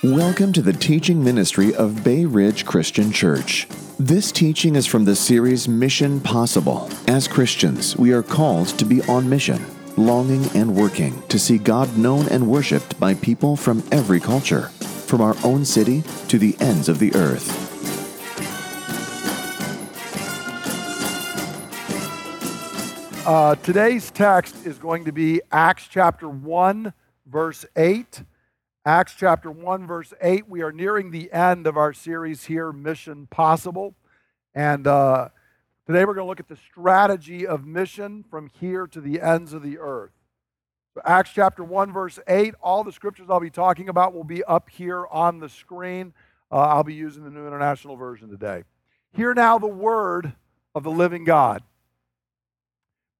Welcome to the teaching ministry of Bay Ridge Christian Church. This teaching is from the series Mission Possible. As Christians, we are called to be on mission, longing and working to see God known and worshiped by people from every culture, from our own city to the ends of the earth. Uh, today's text is going to be Acts chapter 1, verse 8. Acts chapter 1, verse 8. We are nearing the end of our series here, Mission Possible. And uh, today we're going to look at the strategy of mission from here to the ends of the earth. So Acts chapter 1, verse 8. All the scriptures I'll be talking about will be up here on the screen. Uh, I'll be using the New International Version today. Hear now the word of the living God.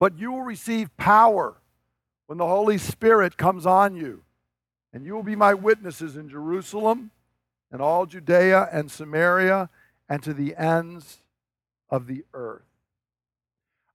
But you will receive power when the Holy Spirit comes on you and you will be my witnesses in Jerusalem and all Judea and Samaria and to the ends of the earth.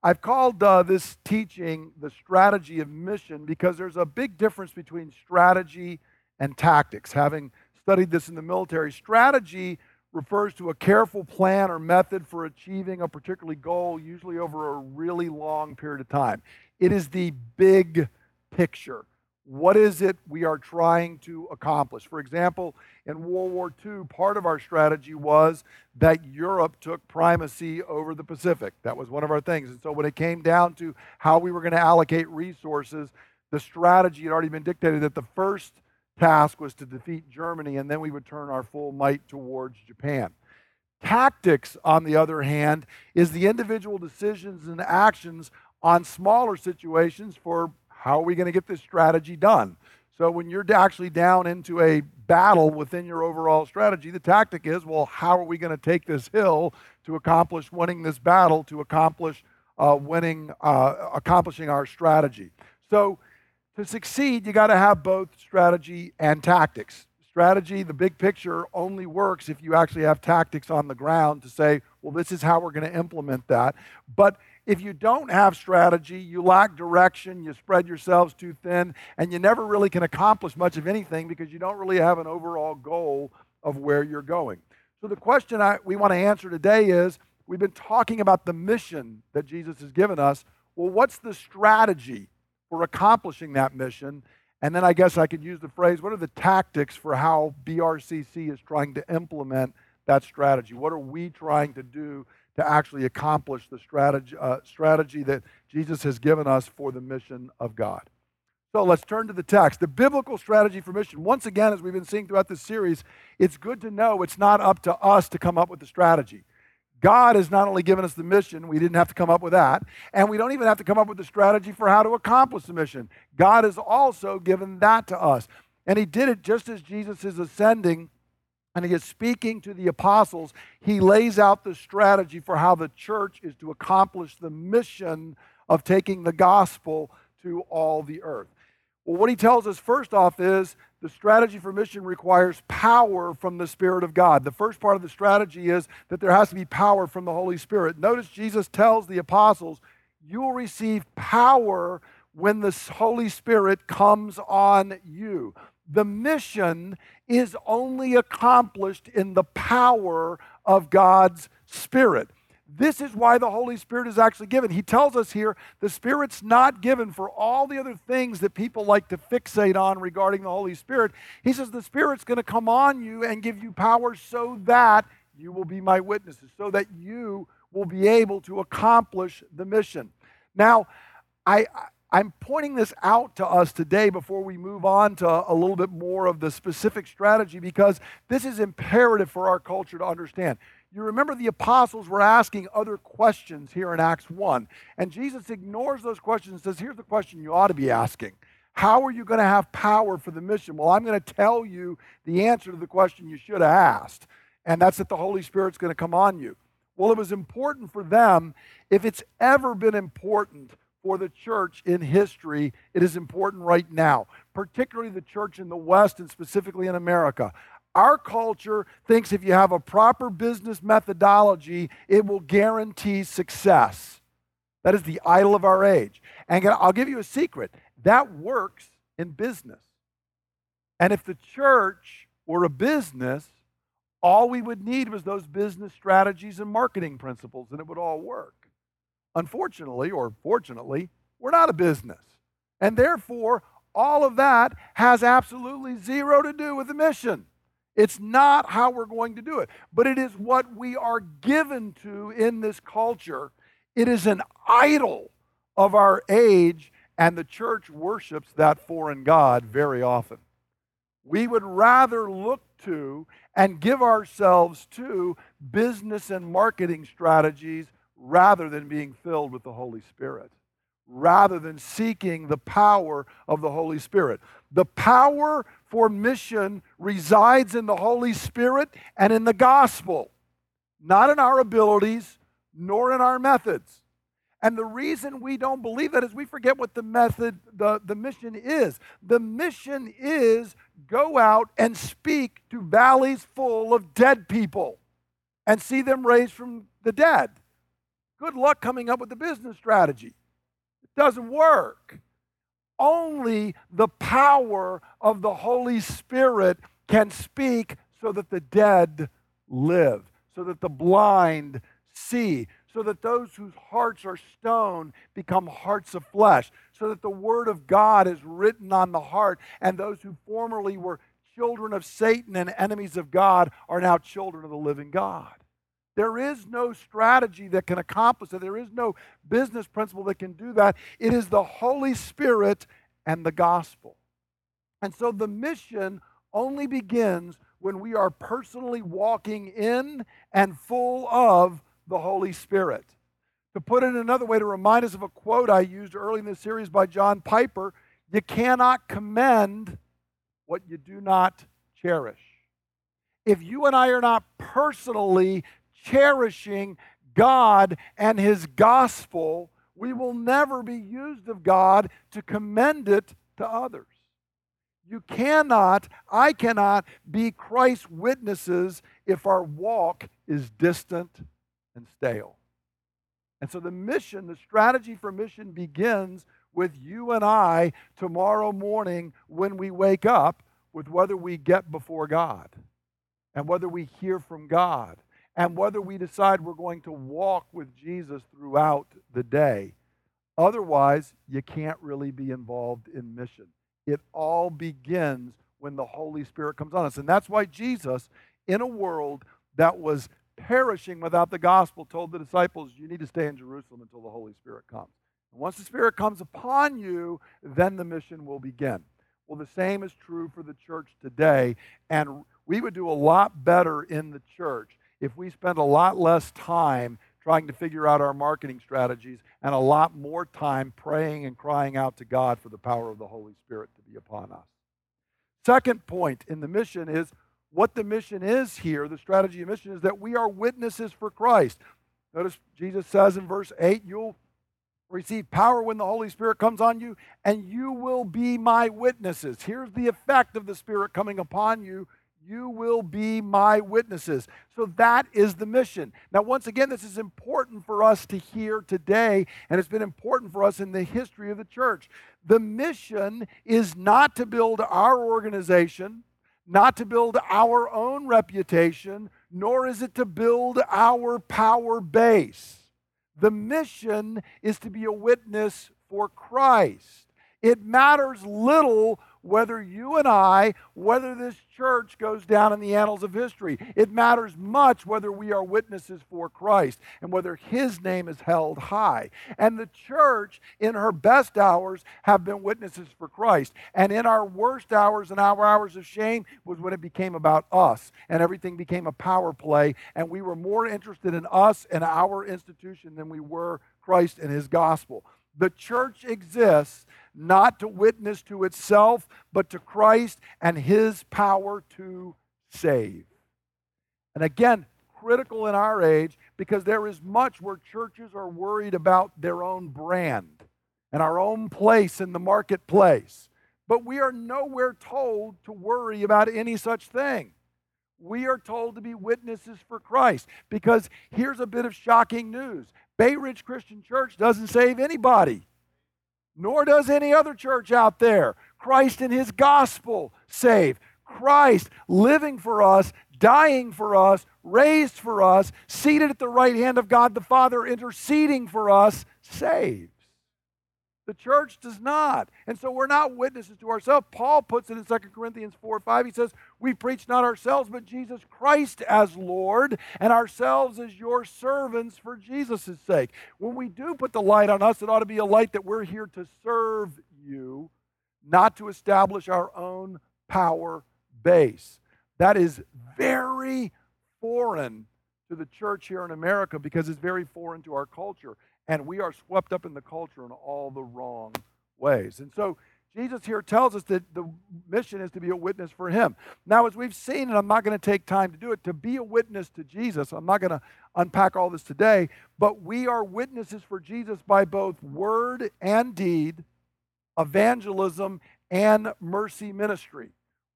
I've called uh, this teaching the strategy of mission because there's a big difference between strategy and tactics. Having studied this in the military, strategy refers to a careful plan or method for achieving a particular goal, usually over a really long period of time. It is the big picture. What is it we are trying to accomplish? For example, in World War II, part of our strategy was that Europe took primacy over the Pacific. That was one of our things. And so when it came down to how we were going to allocate resources, the strategy had already been dictated that the first task was to defeat Germany, and then we would turn our full might towards Japan. Tactics, on the other hand, is the individual decisions and actions on smaller situations for how are we going to get this strategy done? So when you're actually down into a battle within your overall strategy, the tactic is, well, how are we going to take this hill to accomplish winning this battle, to accomplish uh, winning, uh, accomplishing our strategy? So to succeed, you got to have both strategy and tactics. Strategy, the big picture, only works if you actually have tactics on the ground to say, well, this is how we're going to implement that. But if you don't have strategy, you lack direction, you spread yourselves too thin, and you never really can accomplish much of anything because you don't really have an overall goal of where you're going. So, the question I, we want to answer today is we've been talking about the mission that Jesus has given us. Well, what's the strategy for accomplishing that mission? And then I guess I could use the phrase what are the tactics for how BRCC is trying to implement that strategy? What are we trying to do to actually accomplish the strategy, uh, strategy that Jesus has given us for the mission of God. So let's turn to the text. The biblical strategy for mission. Once again, as we've been seeing throughout this series, it's good to know it's not up to us to come up with the strategy. God has not only given us the mission, we didn't have to come up with that, and we don't even have to come up with the strategy for how to accomplish the mission. God has also given that to us. And He did it just as Jesus is ascending and he is speaking to the apostles, he lays out the strategy for how the church is to accomplish the mission of taking the gospel to all the earth. Well, what he tells us first off is the strategy for mission requires power from the Spirit of God. The first part of the strategy is that there has to be power from the Holy Spirit. Notice Jesus tells the apostles, You will receive power when the Holy Spirit comes on you the mission is only accomplished in the power of God's Spirit. This is why the Holy Spirit is actually given. He tells us here the Spirit's not given for all the other things that people like to fixate on regarding the Holy Spirit. He says the Spirit's going to come on you and give you power so that you will be my witnesses, so that you will be able to accomplish the mission. Now, I, I'm pointing this out to us today before we move on to a little bit more of the specific strategy because this is imperative for our culture to understand. You remember the apostles were asking other questions here in Acts 1, and Jesus ignores those questions and says, Here's the question you ought to be asking. How are you going to have power for the mission? Well, I'm going to tell you the answer to the question you should have asked, and that's that the Holy Spirit's going to come on you. Well, it was important for them. If it's ever been important for the church in history, it is important right now, particularly the church in the West and specifically in America. Our culture thinks if you have a proper business methodology, it will guarantee success. That is the idol of our age. And I'll give you a secret that works in business. And if the church or a business, all we would need was those business strategies and marketing principles, and it would all work. Unfortunately, or fortunately, we're not a business. And therefore, all of that has absolutely zero to do with the mission. It's not how we're going to do it, but it is what we are given to in this culture. It is an idol of our age, and the church worships that foreign God very often. We would rather look to and give ourselves to business and marketing strategies rather than being filled with the Holy Spirit rather than seeking the power of the Holy Spirit. The power for mission resides in the Holy Spirit and in the gospel, not in our abilities nor in our methods. And the reason we don't believe that is we forget what the method, the, the mission is. The mission is go out and speak to valleys full of dead people and see them raised from the dead. Good luck coming up with the business strategy It doesn't work. Only the power of the Holy Spirit can speak so that the dead live, so that the blind see, so that those whose hearts are stone become hearts of flesh, so that the word of God is written on the heart, and those who formerly were children of Satan and enemies of God are now children of the living God. There is no strategy that can accomplish it. There is no business principle that can do that. It is the Holy Spirit and the gospel. And so the mission only begins when we are personally walking in and full of the Holy Spirit. To put it another way, to remind us of a quote I used early in this series by John Piper you cannot commend what you do not cherish. If you and I are not personally cherishing God and His gospel, we will never be used of God to commend it to others. You cannot, I cannot be Christ's witnesses if our walk is distant and stale. And so the mission, the strategy for mission begins with you and I tomorrow morning when we wake up with whether we get before God and whether we hear from God and whether we decide we're going to walk with Jesus throughout the day. Otherwise, you can't really be involved in mission. It all begins when the Holy Spirit comes on us. And that's why Jesus, in a world that was perishing without the gospel, told the disciples, You need to stay in Jerusalem until the Holy Spirit comes. And once the Spirit comes upon you, then the mission will begin. Well, the same is true for the church today. And we would do a lot better in the church if we spend a lot less time trying to figure out our marketing strategies and a lot more time praying and crying out to God for the power of the Holy Spirit to be upon us. Second point in the mission is what the mission is here, the strategy of mission is that we are witnesses for Christ. Notice Jesus says in verse 8, you'll receive power when the Holy Spirit comes on you, and you will be my witnesses. Here's the effect of the Spirit coming upon you you will be my witnesses. So that is the mission. Now, once again, this is important for us to hear today, and it's been important for us in the history of the church. The mission is not to build our organization, not to build our own reputation, nor is it to build our power base. The mission is to be a witness for Christ. It matters little whether you and I, whether this church goes down in the annals of history. It matters much whether we are witnesses for Christ and whether his name is held high. And the church, in her best hours, have been witnesses for Christ. And in our worst hours and our hours of shame was when it became about us and everything became a power play. And we were more interested in us and our institution than we were Christ and his gospel. The church exists not to witness to itself, but to Christ and his power to save. And again, critical in our age because there is much where churches are worried about their own brand and our own place in the marketplace. But we are nowhere told to worry about any such thing. We are told to be witnesses for Christ because here's a bit of shocking news Bay Ridge Christian Church doesn't save anybody nor does any other church out there. Christ and his gospel save. Christ living for us, dying for us, raised for us, seated at the right hand of God the Father, interceding for us, saves. The church does not. And so we're not witnesses to ourselves. Paul puts it in 2 Corinthians 4 5. He says, We preach not ourselves, but Jesus Christ as Lord, and ourselves as your servants for Jesus' sake. When we do put the light on us, it ought to be a light that we're here to serve you, not to establish our own power base. That is very foreign to the church here in America because it's very foreign to our culture and we are swept up in the culture in all the wrong ways. And so Jesus here tells us that the mission is to be a witness for him. Now, as we've seen, and I'm not going to take time to do it, to be a witness to Jesus, I'm not going to unpack all this today, but we are witnesses for Jesus by both word and deed, evangelism and mercy ministry.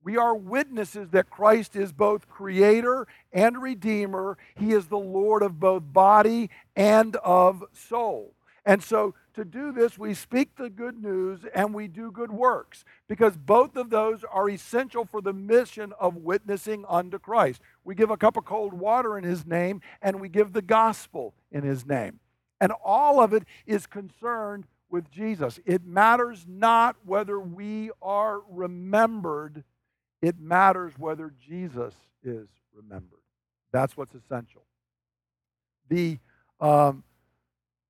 We are witnesses that Christ is both creator and redeemer. He is the Lord of both body and of soul. And so, to do this, we speak the good news and we do good works because both of those are essential for the mission of witnessing unto Christ. We give a cup of cold water in His name and we give the gospel in His name. And all of it is concerned with Jesus. It matters not whether we are remembered it matters whether Jesus is remembered. That's what's essential. The um,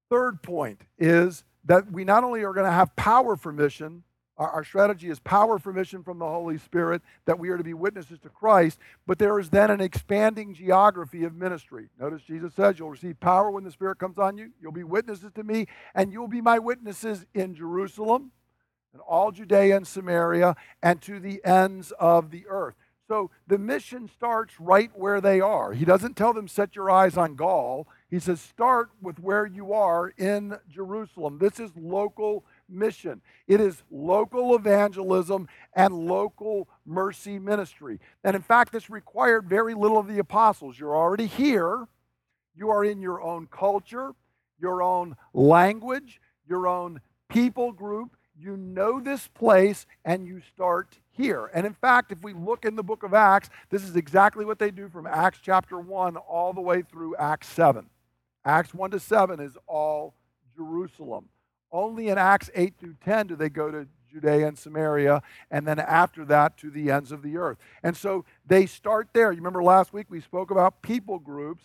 third point is that we not only are going to have power for mission, our, our, strategy is power for mission from the Holy Spirit, that we are to be witnesses to Christ, but there is then an expanding geography of ministry. Notice Jesus says, You'll receive power when the Spirit comes on you, you'll be witnesses to me, and you'll be my witnesses in Jerusalem, and all Judea and Samaria and to the ends of the earth. So the mission starts right where they are. He doesn't tell them, set your eyes on Gaul. He says, start with where you are in Jerusalem. This is local mission, it is local evangelism and local mercy ministry. And in fact, this required very little of the apostles. You're already here, you are in your own culture, your own language, your own people group you know this place and you start here. And in fact, if we look in the book of Acts, this is exactly what they do from Acts chapter 1 all the way through Acts 7. Acts 1 to 7 is all Jerusalem. Only in Acts 8 through 10 do they go to Judea and Samaria, and then after that to the ends of the earth. And so they start there. You remember last week we spoke about people groups,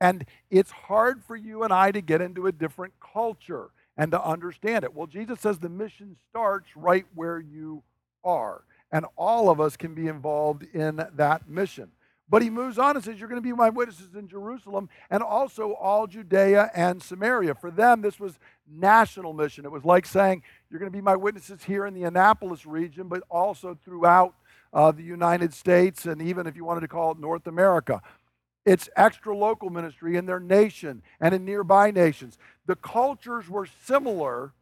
and it's hard for you and I to get into a different culture and to understand it. Well, Jesus says the mission starts right where you are, and all of us can be involved in that mission. But he moves on and says, You're going to be my witnesses in Jerusalem and also all Judea and Samaria. For them, this was national mission. It was like saying, You're going to be my witnesses here in the Annapolis region, but also throughout uh, the United States and even if you wanted to call it North America. It's extra local ministry in their nation and in nearby nations. The cultures were similar,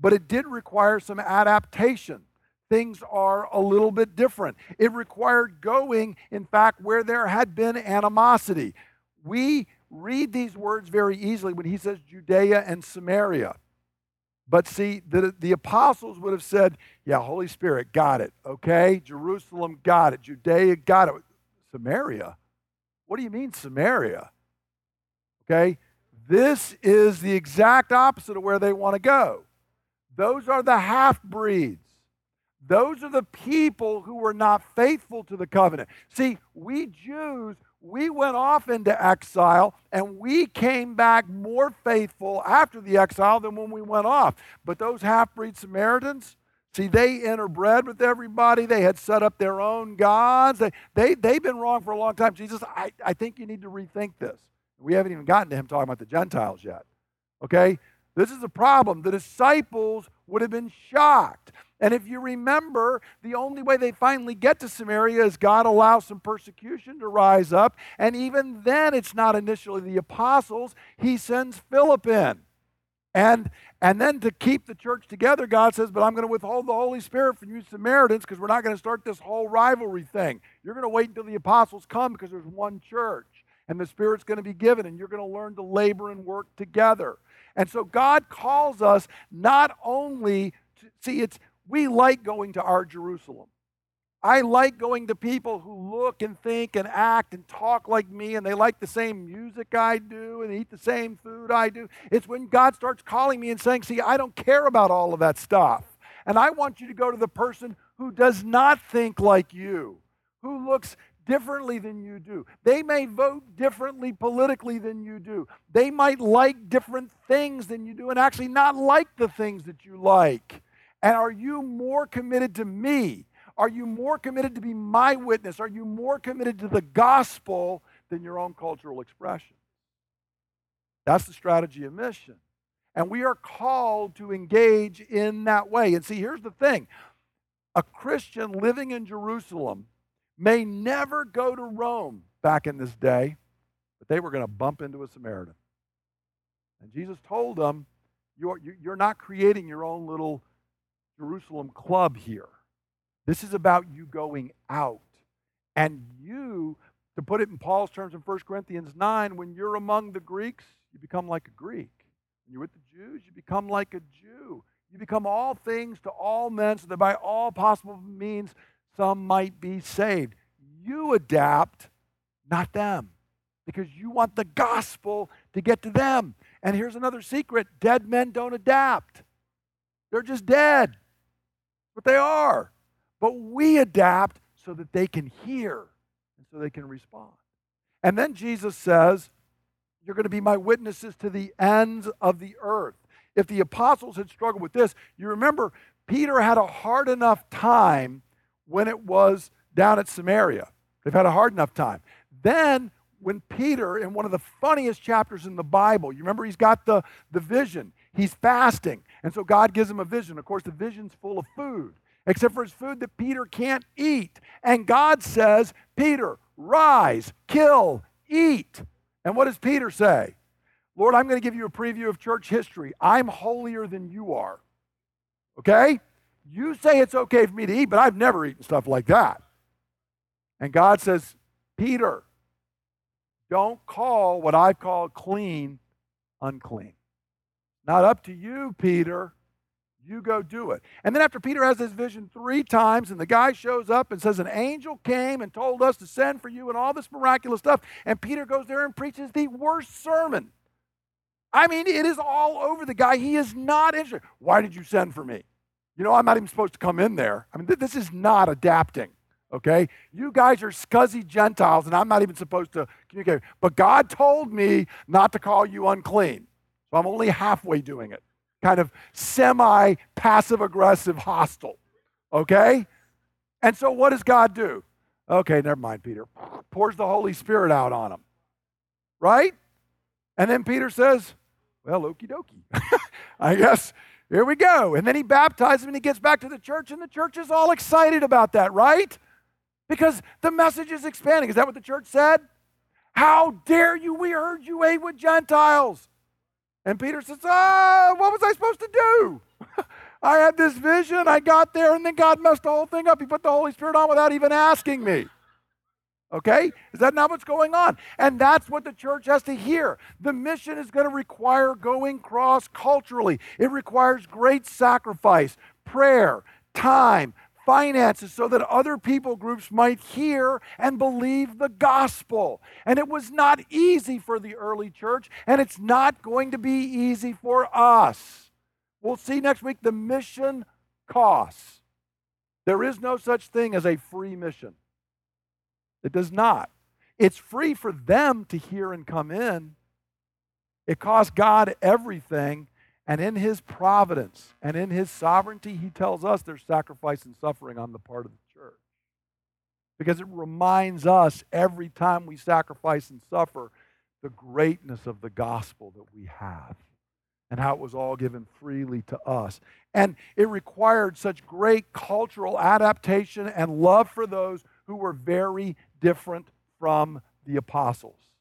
but it did require some adaptation. Things are a little bit different. It required going, in fact, where there had been animosity. We read these words very easily when he says Judea and Samaria. But see, the, the apostles would have said, Yeah, Holy Spirit, got it. Okay? Jerusalem, got it. Judea, got it. Samaria? What do you mean, Samaria? Okay? This is the exact opposite of where they want to go. Those are the half breeds. Those are the people who were not faithful to the covenant. See, we Jews, we went off into exile and we came back more faithful after the exile than when we went off. But those half breed Samaritans, See, they interbred with everybody. They had set up their own gods. They, they, they've been wrong for a long time. Jesus, I, I think you need to rethink this. We haven't even gotten to him talking about the Gentiles yet. Okay? This is a problem. The disciples would have been shocked. And if you remember, the only way they finally get to Samaria is God allows some persecution to rise up. And even then, it's not initially the apostles, He sends Philip in. And, and then to keep the church together, God says, But I'm going to withhold the Holy Spirit from you Samaritans because we're not going to start this whole rivalry thing. You're going to wait until the apostles come because there's one church and the Spirit's going to be given and you're going to learn to labor and work together. And so God calls us not only to see, it's we like going to our Jerusalem. I like going to people who look and think and act and talk like me, and they like the same music I do and eat the same food I do. It's when God starts calling me and saying, See, I don't care about all of that stuff. And I want you to go to the person who does not think like you, who looks differently than you do. They may vote differently politically than you do. They might like different things than you do and actually not like the things that you like. And are you more committed to me? Are you more committed to be my witness? Are you more committed to the gospel than your own cultural expression? That's the strategy of mission. And we are called to engage in that way. And see, here's the thing a Christian living in Jerusalem may never go to Rome back in this day, but they were going to bump into a Samaritan. And Jesus told them, you're, you're not creating your own little Jerusalem club here. This is about you going out. And you, to put it in Paul's terms in 1 Corinthians 9, when you're among the Greeks, you become like a Greek. When you're with the Jews, you become like a Jew. You become all things to all men, so that by all possible means some might be saved. You adapt, not them, because you want the gospel to get to them. And here's another secret dead men don't adapt, they're just dead. But they are. But we adapt so that they can hear and so they can respond. And then Jesus says, You're going to be my witnesses to the ends of the earth. If the apostles had struggled with this, you remember Peter had a hard enough time when it was down at Samaria. They've had a hard enough time. Then, when Peter, in one of the funniest chapters in the Bible, you remember he's got the, the vision, he's fasting. And so God gives him a vision. Of course, the vision's full of food, except for his food that Peter can't eat. And God says, Peter, rise, kill, eat. And what does Peter say? Lord, I'm going to give you a preview of church history. I'm holier than you are. Okay? You say it's okay for me to eat, but I've never eaten stuff like that. And God says, Peter, don't call what I've called clean unclean. Not up to you, Peter. You go do it. And then after Peter has this vision three times, and the guy shows up and says, An angel came and told us to send for you and all this miraculous stuff. And Peter goes there and preaches the worst sermon. I mean, it is all over the guy. He is not interested. Why did you send for me? You know, I'm not even supposed to come in there. I mean, th- this is not adapting, okay? You guys are scuzzy Gentiles, and I'm not even supposed to communicate. But God told me not to call you unclean. So I'm only halfway doing it. Kind of semi passive aggressive hostile, okay? And so what does God do? Okay, never mind, Peter. Pours the Holy Spirit out on him, right? And then Peter says, well, okie dokie. I guess here we go. And then he baptizes him and he gets back to the church, and the church is all excited about that, right? Because the message is expanding. Is that what the church said? How dare you? We heard you ate with Gentiles. And Peter says, Ah, what was I supposed to do? I had this vision, I got there, and then God messed the whole thing up. He put the Holy Spirit on without even asking me. Okay? Is that not what's going on? And that's what the church has to hear. The mission is going to require going cross culturally, it requires great sacrifice, prayer, time, finances so that other people groups might hear and believe the gospel. And it was not easy for the early church, and it's not going to be easy for us. We'll see next week the mission costs. There is no such thing as a free mission. It does not. It's free for them to hear and come in. It costs God everything. And in his providence and in his sovereignty, he tells us there's sacrifice and suffering on the part of the church. Because it reminds us every time we sacrifice and suffer the greatness of the gospel that we have and how it was all given freely to us. And it required such great cultural adaptation and love for those who were very different from the apostles.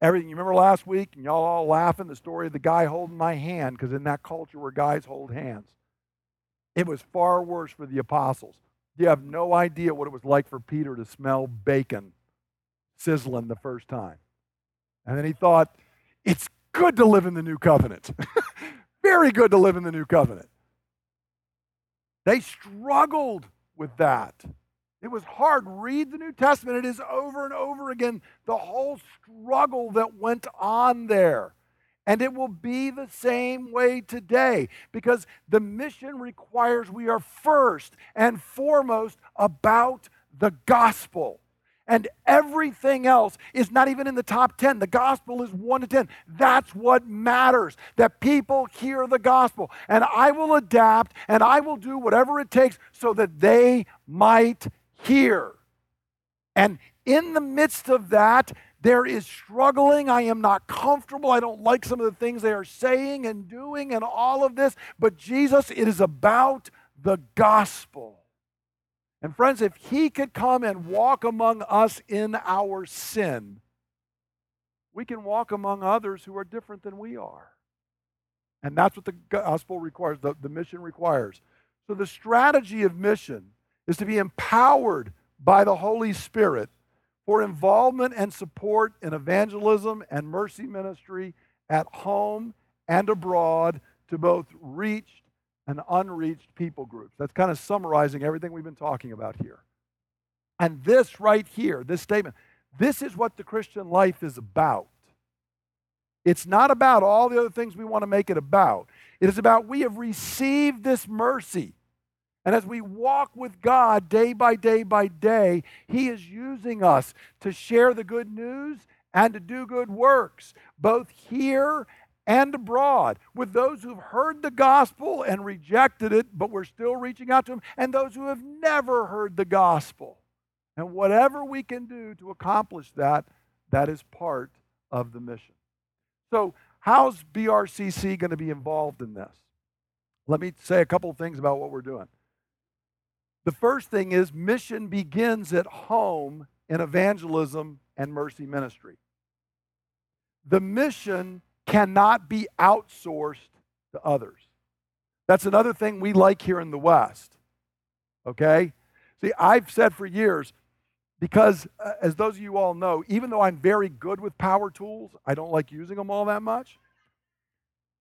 Everything, you remember last week, and y'all all laughing, the story of the guy holding my hand, because in that culture where guys hold hands, it was far worse for the apostles. You have no idea what it was like for Peter to smell bacon sizzling the first time. And then he thought, it's good to live in the new covenant. Very good to live in the new covenant. They struggled with that. It was hard. Read the New Testament. It is over and over again the whole struggle that went on there. And it will be the same way today because the mission requires we are first and foremost about the gospel. And everything else is not even in the top 10. The gospel is 1 to 10. That's what matters, that people hear the gospel. And I will adapt and I will do whatever it takes so that they might hear. And in the midst of that, there is struggling. I am not comfortable. I don't like some of the things they are saying and doing and all of this. But Jesus, it is about the gospel. And friends, if he could come and walk among us in our sin, we can walk among others who are different than we are. And that's what the gospel requires, the, the mission requires. So the strategy of mission is to be empowered by the Holy Spirit for involvement and support in evangelism and mercy ministry at home and abroad to both reached and unreached people groups. That's kind of summarizing everything we've been talking about here. And this right here, this statement, this is what the Christian life is about. It's not about all the other things we want to make it about. It is about we have received this mercy. And as we walk with God day by day by day, He is using us to share the good news and to do good works, both here and abroad, with those who've heard the gospel and rejected it, but we're still reaching out to them, and those who have never heard the gospel. And whatever we can do to accomplish that, that is part of the mission. So, how's BRCC going to be involved in this? Let me say a couple of things about what we're doing. The first thing is mission begins at home in evangelism and mercy ministry. The mission cannot be outsourced to others. That's another thing we like here in the West. Okay? See, I've said for years, because uh, as those of you all know, even though I'm very good with power tools, I don't like using them all that much.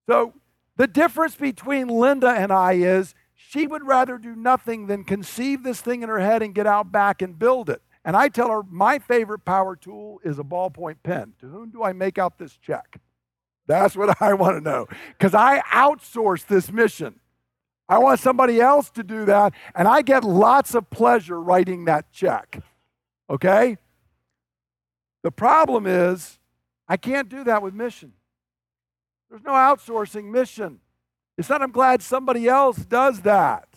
So the difference between Linda and I is she would rather do nothing than conceive this thing in her head and get out back and build it. And I tell her, my favorite power tool is a ballpoint pen. To whom do I make out this check? That's what I want to know. Because I outsource this mission. I want somebody else to do that, and I get lots of pleasure writing that check. Okay? The problem is, I can't do that with mission. There's no outsourcing mission. It's not, I'm glad somebody else does that.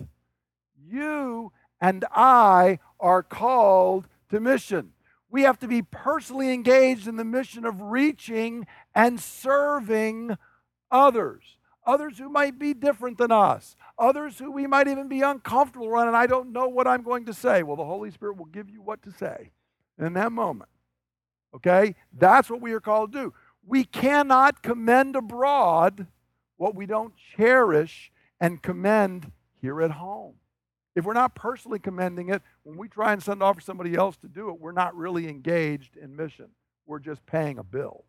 You and I are called to mission. We have to be personally engaged in the mission of reaching and serving others. Others who might be different than us, others who we might even be uncomfortable around, and I don't know what I'm going to say. Well, the Holy Spirit will give you what to say in that moment. Okay? That's what we are called to do. We cannot commend abroad what we don't cherish and commend here at home. If we're not personally commending it, when we try and send off for somebody else to do it, we're not really engaged in mission. We're just paying a bill.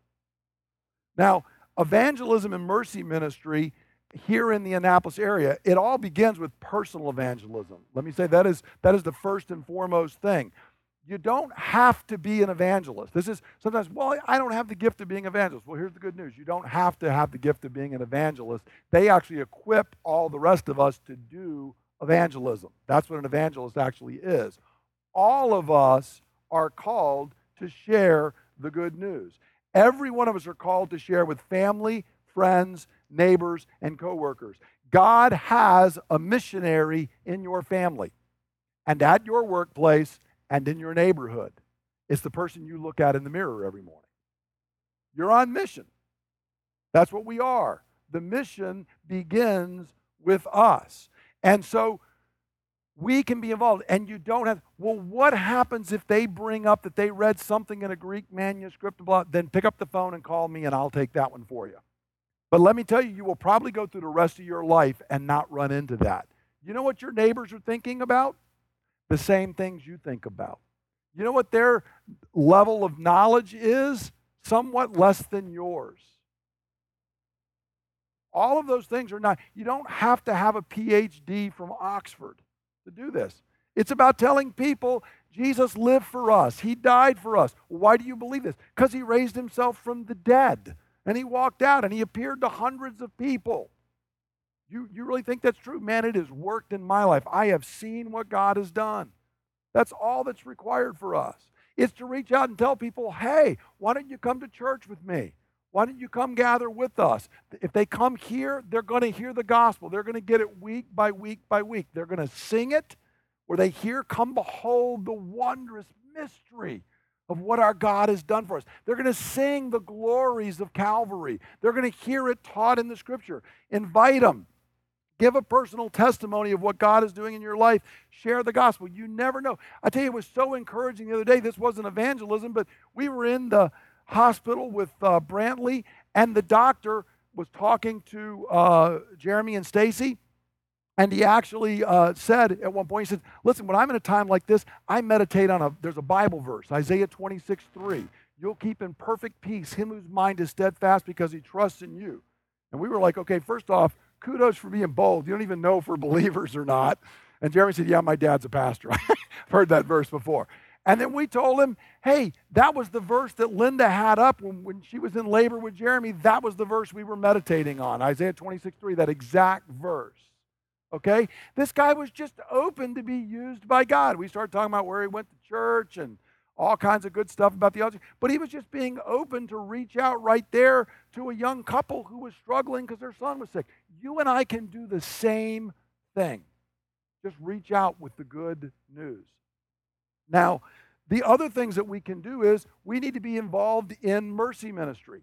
Now, evangelism and mercy ministry here in the Annapolis area, it all begins with personal evangelism. Let me say that is that is the first and foremost thing you don't have to be an evangelist. This is sometimes, well, I don't have the gift of being an evangelist. Well, here's the good news you don't have to have the gift of being an evangelist. They actually equip all the rest of us to do evangelism. That's what an evangelist actually is. All of us are called to share the good news. Every one of us are called to share with family, friends, neighbors, and coworkers. God has a missionary in your family and at your workplace and in your neighborhood. It's the person you look at in the mirror every morning. You're on mission. That's what we are. The mission begins with us. And so we can be involved. And you don't have, well, what happens if they bring up that they read something in a Greek manuscript? Blah, then pick up the phone and call me, and I'll take that one for you. But let me tell you, you will probably go through the rest of your life and not run into that. You know what your neighbors are thinking about? The same things you think about. You know what their level of knowledge is? Somewhat less than yours. All of those things are not, you don't have to have a PhD from Oxford to do this. It's about telling people Jesus lived for us, He died for us. Why do you believe this? Because He raised Himself from the dead and He walked out and He appeared to hundreds of people. You, you really think that's true? Man, it has worked in my life. I have seen what God has done. That's all that's required for us. It's to reach out and tell people, hey, why don't you come to church with me? Why don't you come gather with us? If they come here, they're going to hear the gospel. They're going to get it week by week by week. They're going to sing it where they hear, Come behold the wondrous mystery of what our God has done for us. They're going to sing the glories of Calvary. They're going to hear it taught in the scripture. Invite them. Give a personal testimony of what God is doing in your life. Share the gospel. You never know. I tell you, it was so encouraging the other day. This wasn't evangelism, but we were in the hospital with uh, Brantley, and the doctor was talking to uh, Jeremy and Stacy. And he actually uh, said at one point, he said, Listen, when I'm in a time like this, I meditate on a, there's a Bible verse, Isaiah 26, 3. You'll keep in perfect peace him whose mind is steadfast because he trusts in you. And we were like, okay, first off, kudos for being bold. You don't even know if we're believers or not. And Jeremy said, yeah, my dad's a pastor. I've heard that verse before. And then we told him, hey, that was the verse that Linda had up when, when she was in labor with Jeremy. That was the verse we were meditating on, Isaiah 26, 3, that exact verse. Okay? This guy was just open to be used by God. We started talking about where he went to church and all kinds of good stuff about the other. But he was just being open to reach out right there to a young couple who was struggling because their son was sick. You and I can do the same thing. Just reach out with the good news. Now, the other things that we can do is we need to be involved in mercy ministry.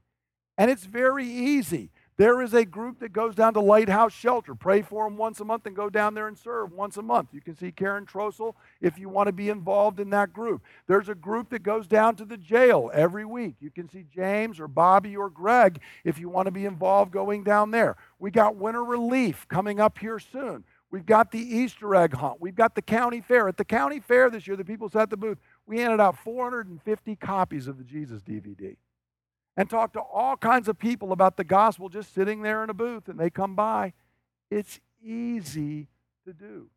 And it's very easy. There is a group that goes down to Lighthouse Shelter. Pray for them once a month and go down there and serve once a month. You can see Karen Trossel if you want to be involved in that group. There's a group that goes down to the jail every week. You can see James or Bobby or Greg if you want to be involved going down there. We got winter relief coming up here soon. We've got the Easter egg hunt. We've got the county fair. At the county fair this year, the people sat at the booth. We handed out 450 copies of the Jesus DVD and talk to all kinds of people about the gospel just sitting there in a booth and they come by. It's easy to do.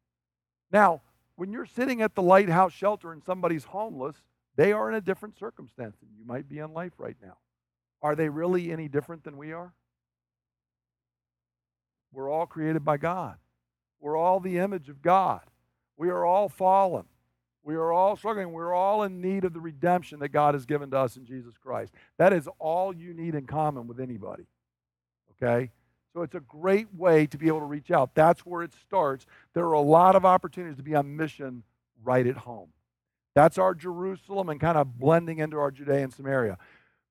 Now, when you're sitting at the lighthouse shelter and somebody's homeless, they are in a different circumstance than you might be in life right now. Are they really any different than we are? We're all created by God. We're all the image of God. We are all fallen. We are all struggling. We're all in need of the redemption that God has given to us in Jesus Christ. That is all you need in common with anybody. Okay? So it's a great way to be able to reach out. That's where it starts. There are a lot of opportunities to be on mission right at home. That's our Jerusalem and kind of blending into our Judea and Samaria.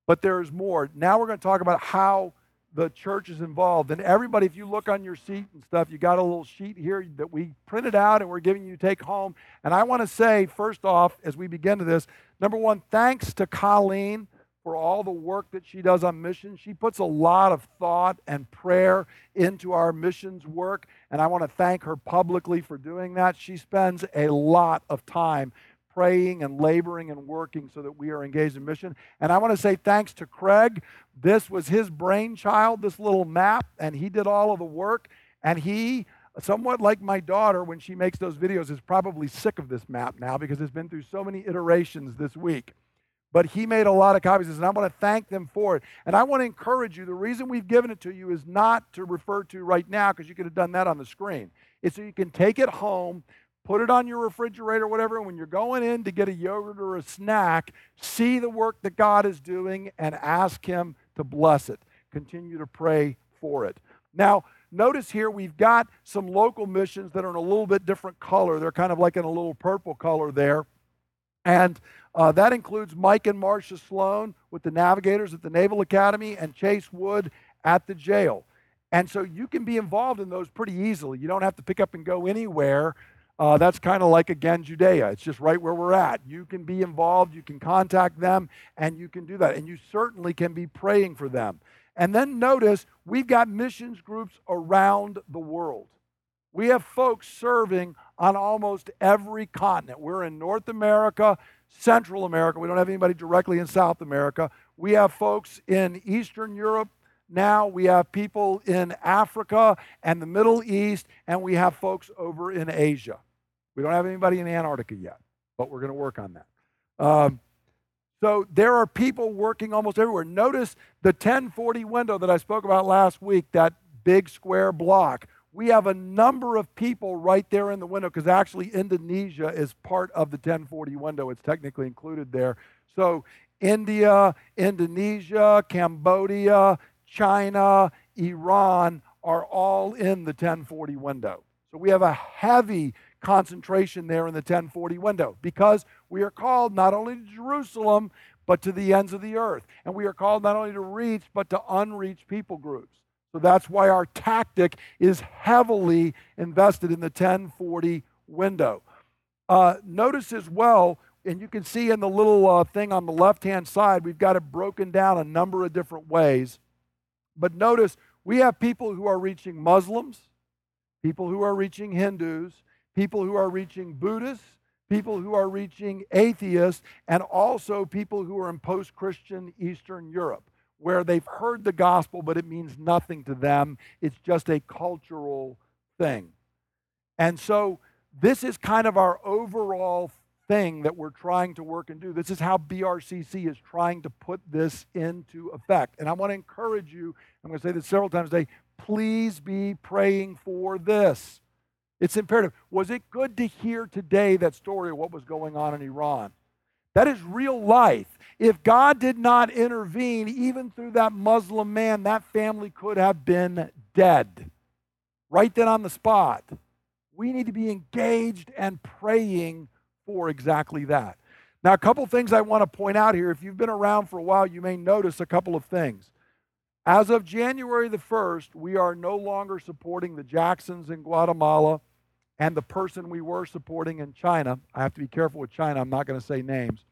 But there's more. Now we're going to talk about how the church is involved. And everybody, if you look on your seat and stuff, you got a little sheet here that we printed out and we're giving you to take home. And I want to say, first off, as we begin to this, number one, thanks to Colleen for all the work that she does on missions. She puts a lot of thought and prayer into our missions work. And I want to thank her publicly for doing that. She spends a lot of time praying and laboring and working so that we are engaged in mission. And I want to say thanks to Craig. This was his brainchild, this little map, and he did all of the work. And he, somewhat like my daughter, when she makes those videos, is probably sick of this map now because it's been through so many iterations this week. But he made a lot of copies, and I want to thank them for it. And I want to encourage you the reason we've given it to you is not to refer to right now, because you could have done that on the screen. It's so you can take it home put it on your refrigerator, whatever. And when you're going in to get a yogurt or a snack, see the work that God is doing and ask Him to bless it. Continue to pray for it. Now, notice here we've got some local missions that are in a little bit different color. They're kind of like in a little purple color there. And uh, that includes Mike and Marcia Sloan with the Navigators at the Naval Academy and Chase Wood at the jail. And so you can be involved in those pretty easily. You don't have to pick up and go anywhere. Uh, that's kind of like, again, Judea. It's just right where we're at. You can be involved, you can contact them, and you can do that. And you certainly can be praying for them. And then notice we've got missions groups around the world. We have folks serving on almost every continent. We're in North America, Central America. We don't have anybody directly in South America. We have folks in Eastern Europe, now we have people in Africa and the Middle East, and we have folks over in Asia. We don't have anybody in Antarctica yet, but we're going to work on that. Um, so there are people working almost everywhere. Notice the 1040 window that I spoke about last week, that big square block. We have a number of people right there in the window because actually Indonesia is part of the 1040 window. It's technically included there. So India, Indonesia, Cambodia, China, Iran are all in the 1040 window. So we have a heavy concentration there in the 1040 window because we are called not only to Jerusalem, but to the ends of the earth. And we are called not only to reach, but to unreached people groups. So that's why our tactic is heavily invested in the 1040 window. Uh, notice as well, and you can see in the little uh, thing on the left hand side, we've got it broken down a number of different ways. But notice we have people who are reaching Muslims, people who are reaching Hindus, people who are reaching Buddhists, people who are reaching atheists, and also people who are in post Christian Eastern Europe, where they've heard the gospel, but it means nothing to them. It's just a cultural thing. And so, this is kind of our overall thing that we're trying to work and do. This is how BRCC is trying to put this into effect. And I want to encourage you, I'm going to say this several times today, please be praying for this. It's imperative. Was it good to hear today that story of what was going on in Iran? That is real life. If God did not intervene, even through that Muslim man, that family could have been dead right then on the spot. We need to be engaged and praying for exactly that. Now, a couple things I want to point out here. If you've been around for a while, you may notice a couple of things. As of January the 1st, we are no longer supporting the Jacksons in Guatemala and the person we were supporting in China, I have to be careful with China, I'm not going to say names.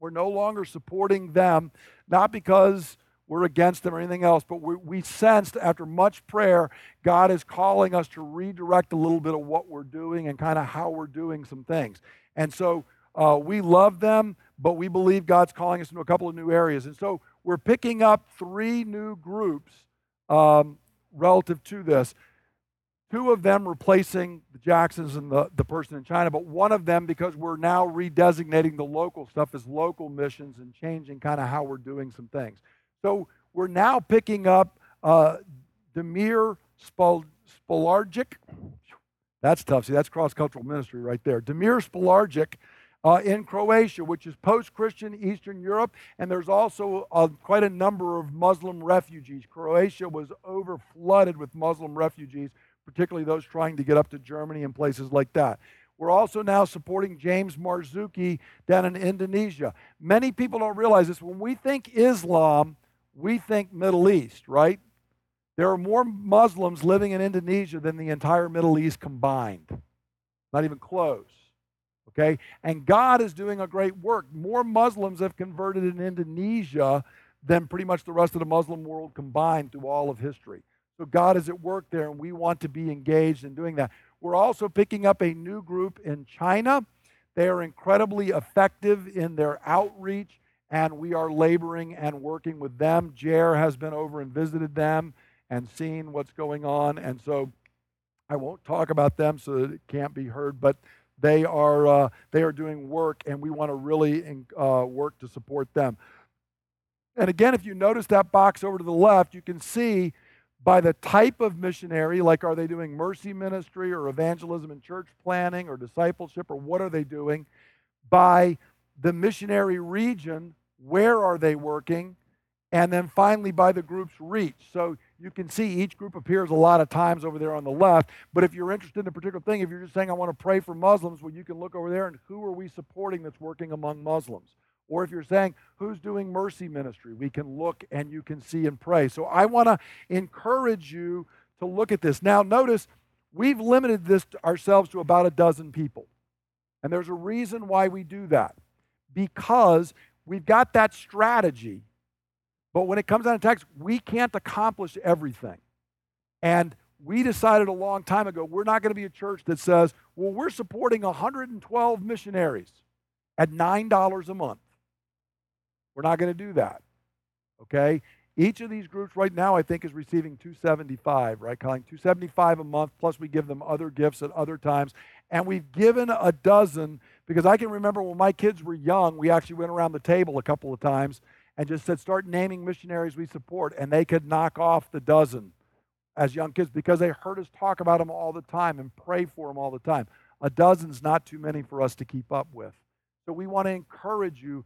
We're no longer supporting them, not because we're against them or anything else, but we, we sensed after much prayer, God is calling us to redirect a little bit of what we're doing and kind of how we're doing some things. And so uh, we love them, but we believe God's calling us into a couple of new areas. And so we're picking up three new groups um, relative to this two of them replacing the Jacksons and the, the person in China, but one of them because we're now redesignating the local stuff as local missions and changing kind of how we're doing some things. So we're now picking up uh, Demir Spalargic. That's tough. See, that's cross cultural ministry right there. Demir Spalargic. Uh, in Croatia, which is post Christian Eastern Europe, and there's also uh, quite a number of Muslim refugees. Croatia was over flooded with Muslim refugees particularly those trying to get up to Germany and places like that. We're also now supporting James Marzuki down in Indonesia. Many people don't realize this. When we think Islam, we think Middle East, right? There are more Muslims living in Indonesia than the entire Middle East combined. Not even close. Okay? And God is doing a great work. More Muslims have converted in Indonesia than pretty much the rest of the Muslim world combined through all of history. So God is at work there, and we want to be engaged in doing that. We're also picking up a new group in China. They are incredibly effective in their outreach, and we are laboring and working with them. Jer has been over and visited them and seen what's going on, and so I won't talk about them so that it can't be heard, but they are uh, they are doing work, and we want to really uh, work to support them. And again, if you notice that box over to the left, you can see by the type of missionary, like are they doing mercy ministry or evangelism and church planning or discipleship or what are they doing? By the missionary region, where are they working? And then finally by the group's reach. So you can see each group appears a lot of times over there on the left. But if you're interested in a particular thing, if you're just saying, I want to pray for Muslims, well, you can look over there and who are we supporting that's working among Muslims? Or if you're saying, who's doing mercy ministry, we can look and you can see and pray. So I want to encourage you to look at this. Now, notice we've limited this to ourselves to about a dozen people. And there's a reason why we do that. Because we've got that strategy, but when it comes down to text, we can't accomplish everything. And we decided a long time ago we're not going to be a church that says, well, we're supporting 112 missionaries at $9 a month. We're not going to do that. Okay? Each of these groups right now, I think, is receiving 275, right, Colleen? 275 a month, plus we give them other gifts at other times. And we've given a dozen because I can remember when my kids were young, we actually went around the table a couple of times and just said, start naming missionaries we support. And they could knock off the dozen as young kids because they heard us talk about them all the time and pray for them all the time. A dozen's not too many for us to keep up with. So we want to encourage you,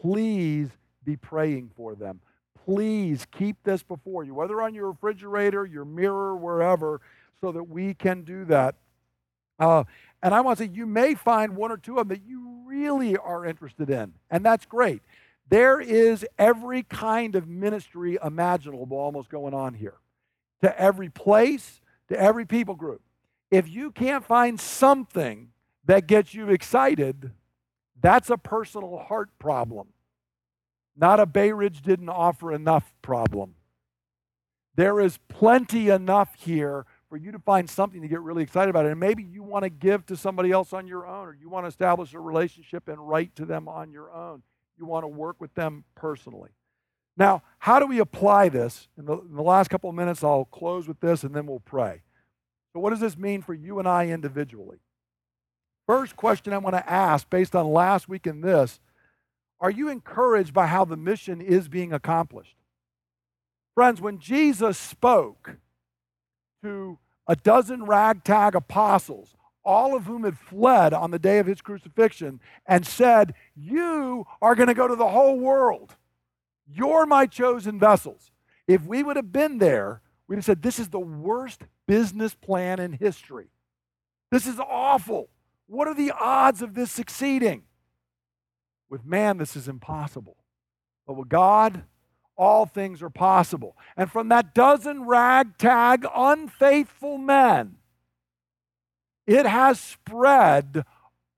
please be praying for them. Please keep this before you, whether on your refrigerator, your mirror, wherever, so that we can do that. Uh, and I want to say, you may find one or two of them that you really are interested in, and that's great. There is every kind of ministry imaginable almost going on here, to every place, to every people group. If you can't find something that gets you excited, that's a personal heart problem, not a Bay Ridge didn't offer enough problem. There is plenty enough here for you to find something to get really excited about. And maybe you want to give to somebody else on your own, or you want to establish a relationship and write to them on your own. You want to work with them personally. Now, how do we apply this? In the, in the last couple of minutes, I'll close with this and then we'll pray. So, what does this mean for you and I individually? First question I want to ask, based on last week and this, are you encouraged by how the mission is being accomplished? Friends, when Jesus spoke, to a dozen ragtag apostles, all of whom had fled on the day of his crucifixion, and said, You are going to go to the whole world. You're my chosen vessels. If we would have been there, we'd have said, This is the worst business plan in history. This is awful. What are the odds of this succeeding? With man, this is impossible. But with God, all things are possible. And from that dozen ragtag, unfaithful men, it has spread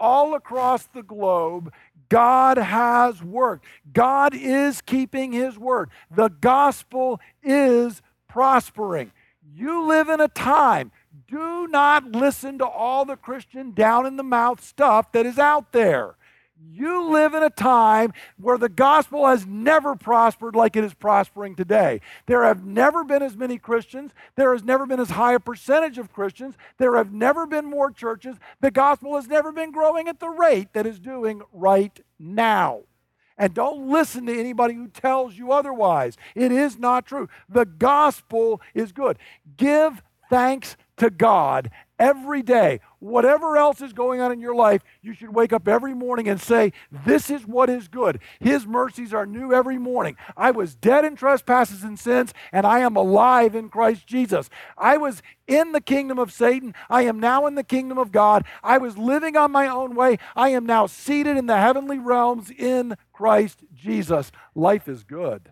all across the globe. God has worked. God is keeping his word. The gospel is prospering. You live in a time, do not listen to all the Christian down in the mouth stuff that is out there. You live in a time where the gospel has never prospered like it is prospering today. There have never been as many Christians. There has never been as high a percentage of Christians. There have never been more churches. The gospel has never been growing at the rate that is doing right now. And don't listen to anybody who tells you otherwise. It is not true. The gospel is good. Give thanks to God every day. Whatever else is going on in your life, you should wake up every morning and say, This is what is good. His mercies are new every morning. I was dead in trespasses and sins, and I am alive in Christ Jesus. I was in the kingdom of Satan. I am now in the kingdom of God. I was living on my own way. I am now seated in the heavenly realms in Christ Jesus. Life is good.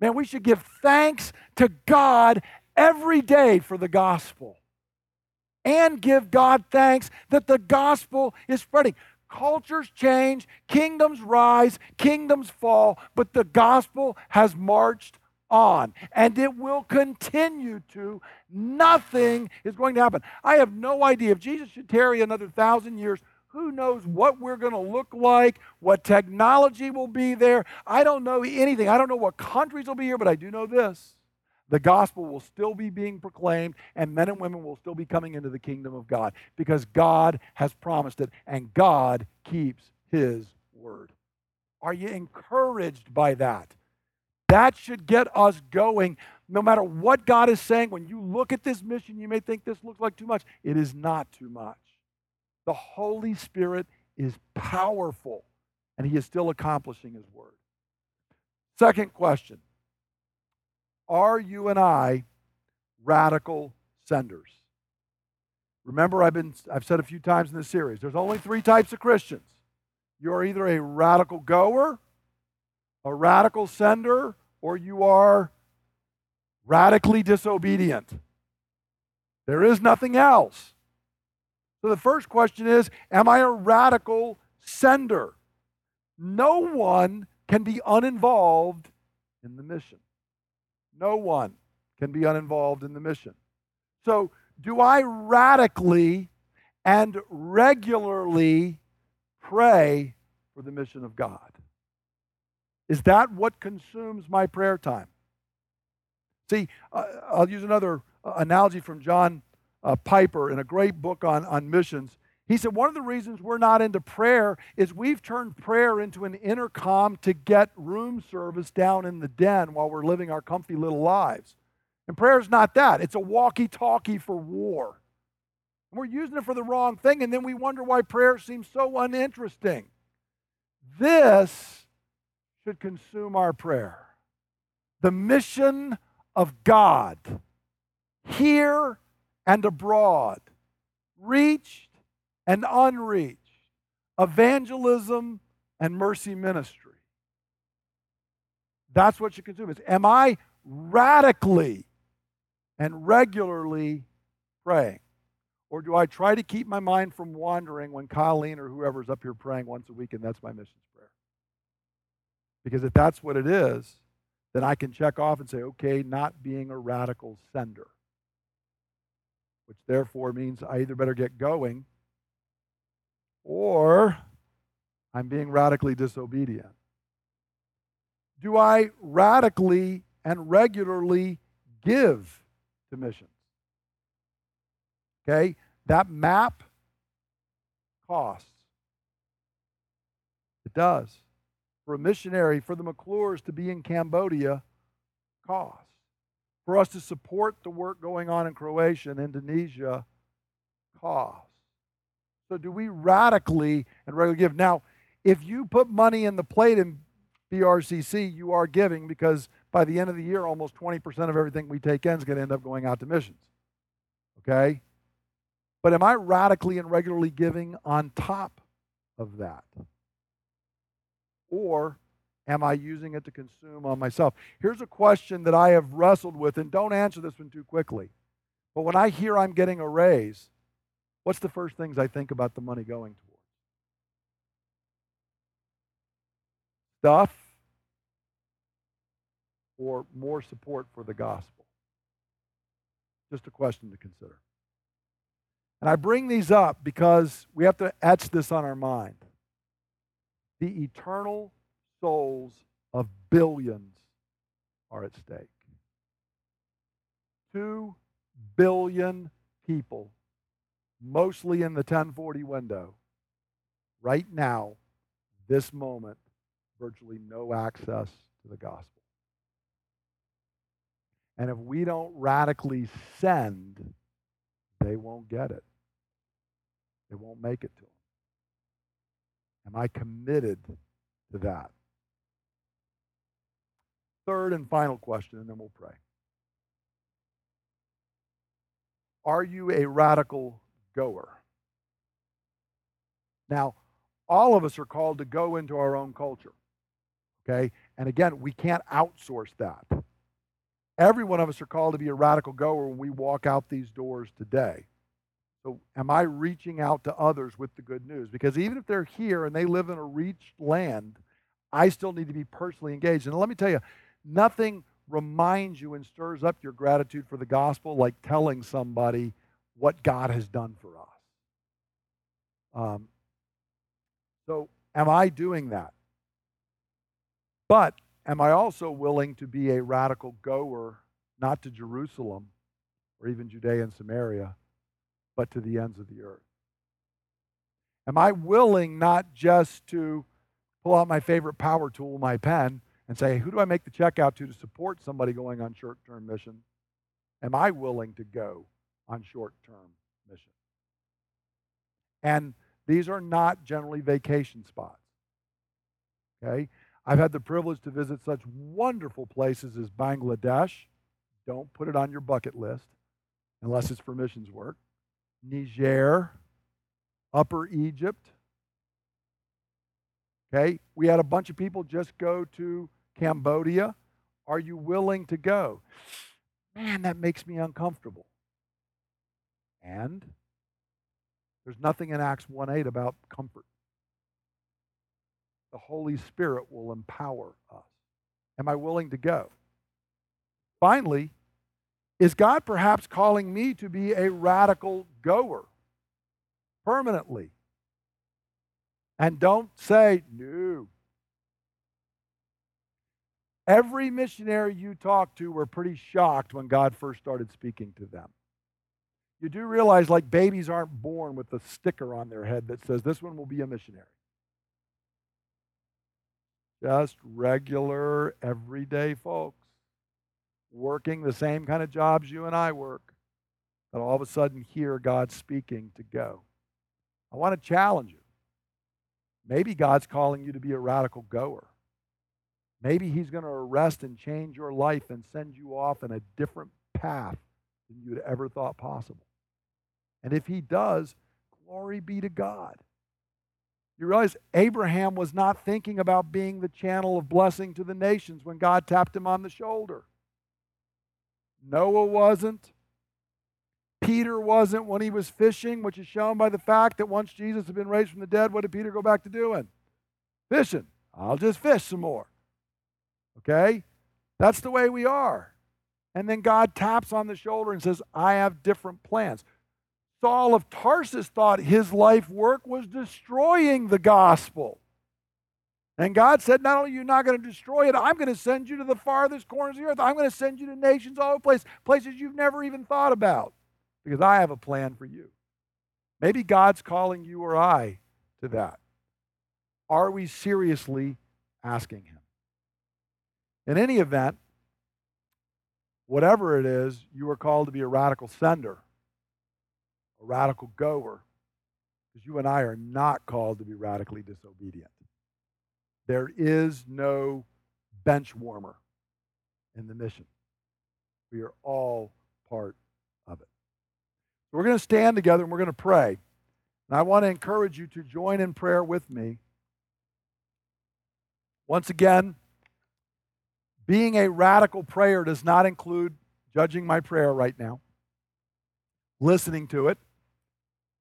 Man, we should give thanks to God every day for the gospel and give God thanks that the gospel is spreading. Cultures change, kingdoms rise, kingdoms fall, but the gospel has marched on and it will continue to. Nothing is going to happen. I have no idea. If Jesus should tarry another thousand years, who knows what we're going to look like, what technology will be there. I don't know anything. I don't know what countries will be here, but I do know this the gospel will still be being proclaimed, and men and women will still be coming into the kingdom of God because God has promised it, and God keeps his word. Are you encouraged by that? That should get us going. No matter what God is saying, when you look at this mission, you may think this looks like too much. It is not too much. The Holy Spirit is powerful, and He is still accomplishing His word. Second question are you and I radical senders? Remember, I've, been, I've said a few times in this series there's only three types of Christians. You're either a radical goer, a radical sender, or you are radically disobedient. There is nothing else. So the first question is Am I a radical sender? No one can be uninvolved in the mission. No one can be uninvolved in the mission. So, do I radically and regularly pray for the mission of God? Is that what consumes my prayer time? See, uh, I'll use another uh, analogy from John uh, Piper in a great book on, on missions. He said, One of the reasons we're not into prayer is we've turned prayer into an intercom to get room service down in the den while we're living our comfy little lives. And prayer is not that, it's a walkie talkie for war. And we're using it for the wrong thing, and then we wonder why prayer seems so uninteresting. This should consume our prayer. The mission of God, here and abroad, reached and unreached, evangelism and mercy ministry. That's what should consume us. Am I radically and regularly praying? Or do I try to keep my mind from wandering when Colleen or whoever's up here praying once a week and that's my missions prayer? Because if that's what it is, then I can check off and say, okay, not being a radical sender. Which therefore means I either better get going or I'm being radically disobedient. Do I radically and regularly give to missions? Okay, that map costs. It does. For a missionary, for the McClures to be in Cambodia, costs. For us to support the work going on in Croatia and Indonesia, costs. So, do we radically and regularly give? Now, if you put money in the plate in BRCC, you are giving because by the end of the year, almost 20% of everything we take in is going to end up going out to missions. Okay? But am I radically and regularly giving on top of that? Or am I using it to consume on myself? Here's a question that I have wrestled with, and don't answer this one too quickly. But when I hear I'm getting a raise, what's the first things I think about the money going towards? Stuff or more support for the gospel? Just a question to consider. And I bring these up because we have to etch this on our mind. The eternal souls of billions are at stake. Two billion people, mostly in the 1040 window, right now, this moment, virtually no access to the gospel. And if we don't radically send, they won't get it. They won't make it to them. Am I committed to that? Third and final question, and then we'll pray. Are you a radical goer? Now, all of us are called to go into our own culture. Okay? And again, we can't outsource that. Every one of us are called to be a radical goer when we walk out these doors today. So, am I reaching out to others with the good news? Because even if they're here and they live in a reached land, I still need to be personally engaged. And let me tell you, nothing reminds you and stirs up your gratitude for the gospel like telling somebody what God has done for us. Um, so, am I doing that? But am I also willing to be a radical goer, not to Jerusalem or even Judea and Samaria? but to the ends of the earth? Am I willing not just to pull out my favorite power tool, my pen, and say, who do I make the check out to to support somebody going on short term mission? Am I willing to go on short term mission? And these are not generally vacation spots. Okay? I've had the privilege to visit such wonderful places as Bangladesh. Don't put it on your bucket list unless it's for missions work. Niger, Upper Egypt. Okay, we had a bunch of people just go to Cambodia. Are you willing to go? Man, that makes me uncomfortable. And there's nothing in Acts 1 8 about comfort. The Holy Spirit will empower us. Am I willing to go? Finally, is God perhaps calling me to be a radical goer permanently? And don't say, no. Every missionary you talk to were pretty shocked when God first started speaking to them. You do realize, like, babies aren't born with a sticker on their head that says, This one will be a missionary. Just regular, everyday folks working the same kind of jobs you and I work that all of a sudden hear God speaking to go. I want to challenge you. Maybe God's calling you to be a radical goer. Maybe He's going to arrest and change your life and send you off in a different path than you'd ever thought possible. And if He does, glory be to God. You realize Abraham was not thinking about being the channel of blessing to the nations when God tapped him on the shoulder. Noah wasn't. Peter wasn't when he was fishing, which is shown by the fact that once Jesus had been raised from the dead, what did Peter go back to doing? Fishing. I'll just fish some more. Okay? That's the way we are. And then God taps on the shoulder and says, I have different plans. Saul of Tarsus thought his life work was destroying the gospel. And God said, Not only are you not going to destroy it, I'm going to send you to the farthest corners of the earth. I'm going to send you to nations all over places, places you've never even thought about, because I have a plan for you. Maybe God's calling you or I to that. Are we seriously asking Him? In any event, whatever it is, you are called to be a radical sender, a radical goer, because you and I are not called to be radically disobedient. There is no bench warmer in the mission. We are all part of it. We're going to stand together and we're going to pray. And I want to encourage you to join in prayer with me. Once again, being a radical prayer does not include judging my prayer right now, listening to it.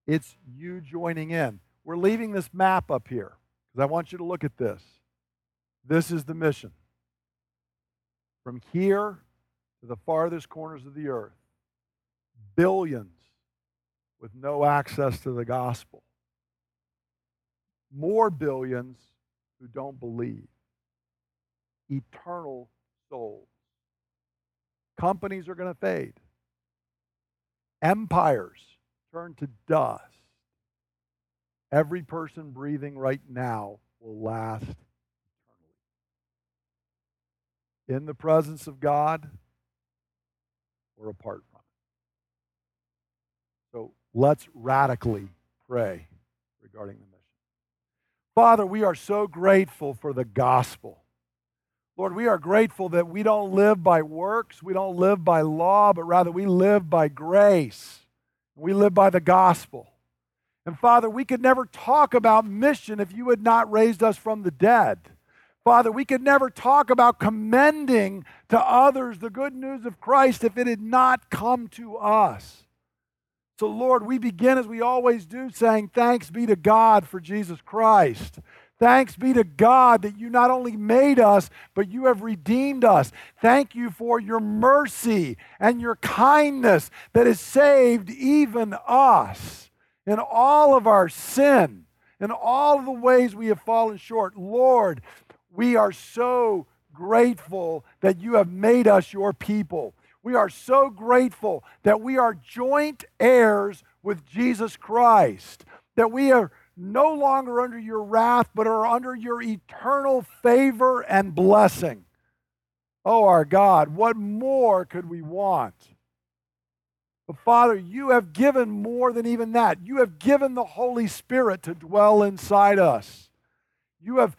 It's you joining in. We're leaving this map up here because I want you to look at this. This is the mission. From here to the farthest corners of the earth, billions with no access to the gospel, more billions who don't believe, eternal souls. Companies are going to fade, empires turn to dust. Every person breathing right now will last eternally. in the presence of God or apart from it. So let's radically pray regarding the mission. Father, we are so grateful for the gospel. Lord, we are grateful that we don't live by works, we don't live by law, but rather we live by grace. We live by the gospel. And Father, we could never talk about mission if you had not raised us from the dead. Father, we could never talk about commending to others the good news of Christ if it had not come to us. So, Lord, we begin as we always do, saying, Thanks be to God for Jesus Christ. Thanks be to God that you not only made us, but you have redeemed us. Thank you for your mercy and your kindness that has saved even us in all of our sin, in all of the ways we have fallen short. Lord, we are so grateful that you have made us your people. We are so grateful that we are joint heirs with Jesus Christ, that we are no longer under your wrath, but are under your eternal favor and blessing. Oh, our God, what more could we want? But Father, you have given more than even that. You have given the Holy Spirit to dwell inside us. You have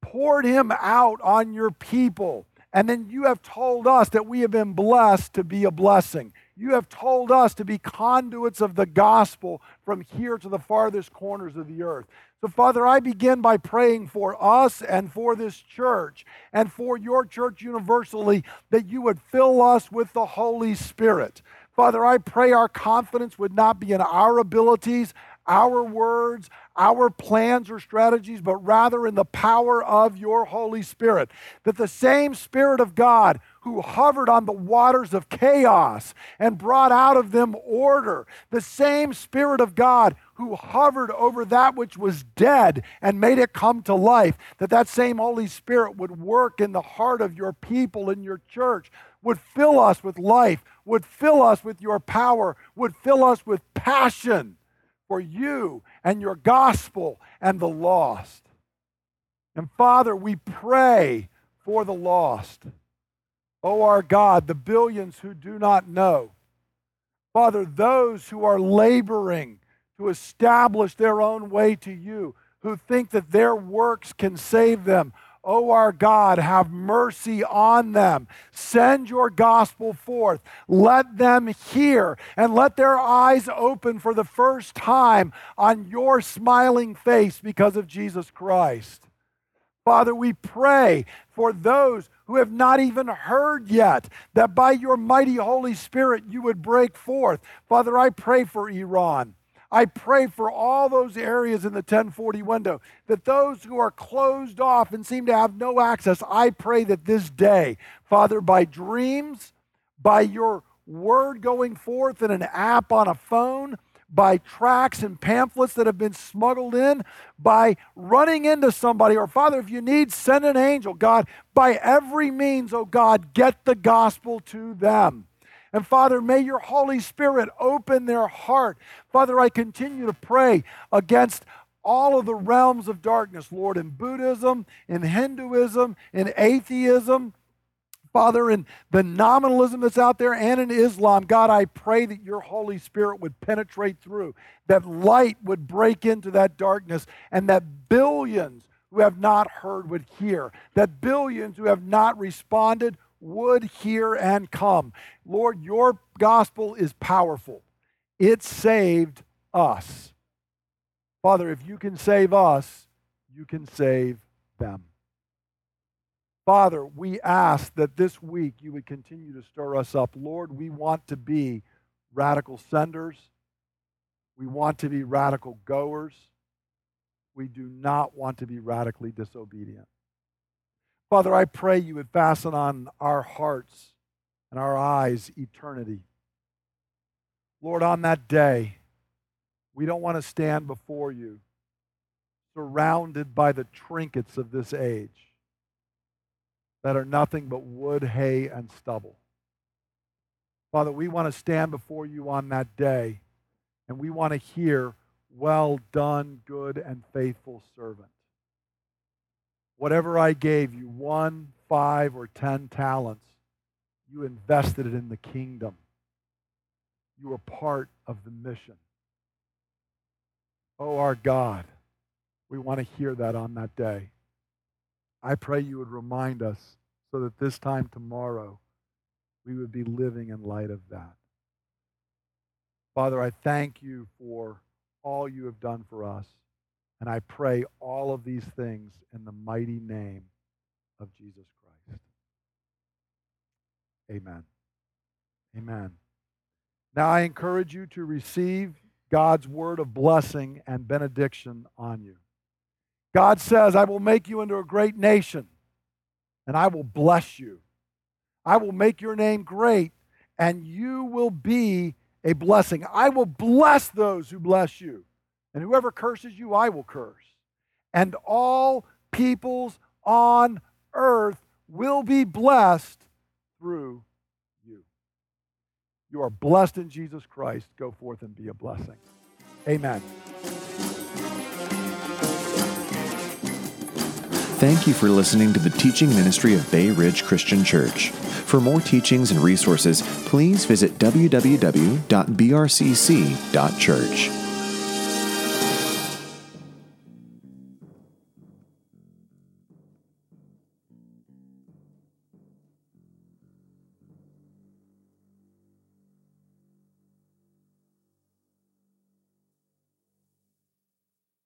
poured him out on your people. And then you have told us that we have been blessed to be a blessing. You have told us to be conduits of the gospel from here to the farthest corners of the earth. So, Father, I begin by praying for us and for this church and for your church universally that you would fill us with the Holy Spirit. Father, I pray our confidence would not be in our abilities, our words, our plans or strategies, but rather in the power of your Holy Spirit. That the same Spirit of God who hovered on the waters of chaos and brought out of them order, the same Spirit of God who hovered over that which was dead and made it come to life, that that same Holy Spirit would work in the heart of your people in your church, would fill us with life, would fill us with your power, would fill us with passion for you and your gospel and the lost. And Father, we pray for the lost. Oh, our God, the billions who do not know. Father, those who are laboring to establish their own way to you, who think that their works can save them. Oh, our God, have mercy on them. Send your gospel forth. Let them hear and let their eyes open for the first time on your smiling face because of Jesus Christ. Father, we pray for those who have not even heard yet, that by your mighty Holy Spirit you would break forth. Father, I pray for Iran. I pray for all those areas in the 1040 window, that those who are closed off and seem to have no access, I pray that this day, Father, by dreams, by your word going forth in an app on a phone, by tracts and pamphlets that have been smuggled in, by running into somebody, or Father, if you need, send an angel. God, by every means, oh God, get the gospel to them. And Father, may your Holy Spirit open their heart. Father, I continue to pray against all of the realms of darkness, Lord, in Buddhism, in Hinduism, in atheism, Father, in the nominalism that's out there and in Islam, God, I pray that your Holy Spirit would penetrate through, that light would break into that darkness, and that billions who have not heard would hear, that billions who have not responded would hear and come. Lord, your gospel is powerful. It saved us. Father, if you can save us, you can save them. Father, we ask that this week you would continue to stir us up. Lord, we want to be radical senders. We want to be radical goers. We do not want to be radically disobedient. Father, I pray you would fasten on our hearts and our eyes eternity. Lord, on that day, we don't want to stand before you surrounded by the trinkets of this age that are nothing but wood, hay, and stubble. Father, we want to stand before you on that day and we want to hear, Well done, good and faithful servant. Whatever I gave you, one, five, or ten talents, you invested it in the kingdom. You were part of the mission. Oh, our God, we want to hear that on that day. I pray you would remind us so that this time tomorrow we would be living in light of that. Father, I thank you for all you have done for us. And I pray all of these things in the mighty name of Jesus Christ. Amen. Amen. Now I encourage you to receive God's word of blessing and benediction on you. God says, I will make you into a great nation, and I will bless you. I will make your name great, and you will be a blessing. I will bless those who bless you. And whoever curses you, I will curse. And all peoples on earth will be blessed through you. You are blessed in Jesus Christ. Go forth and be a blessing. Amen. Thank you for listening to the teaching ministry of Bay Ridge Christian Church. For more teachings and resources, please visit www.brcc.church.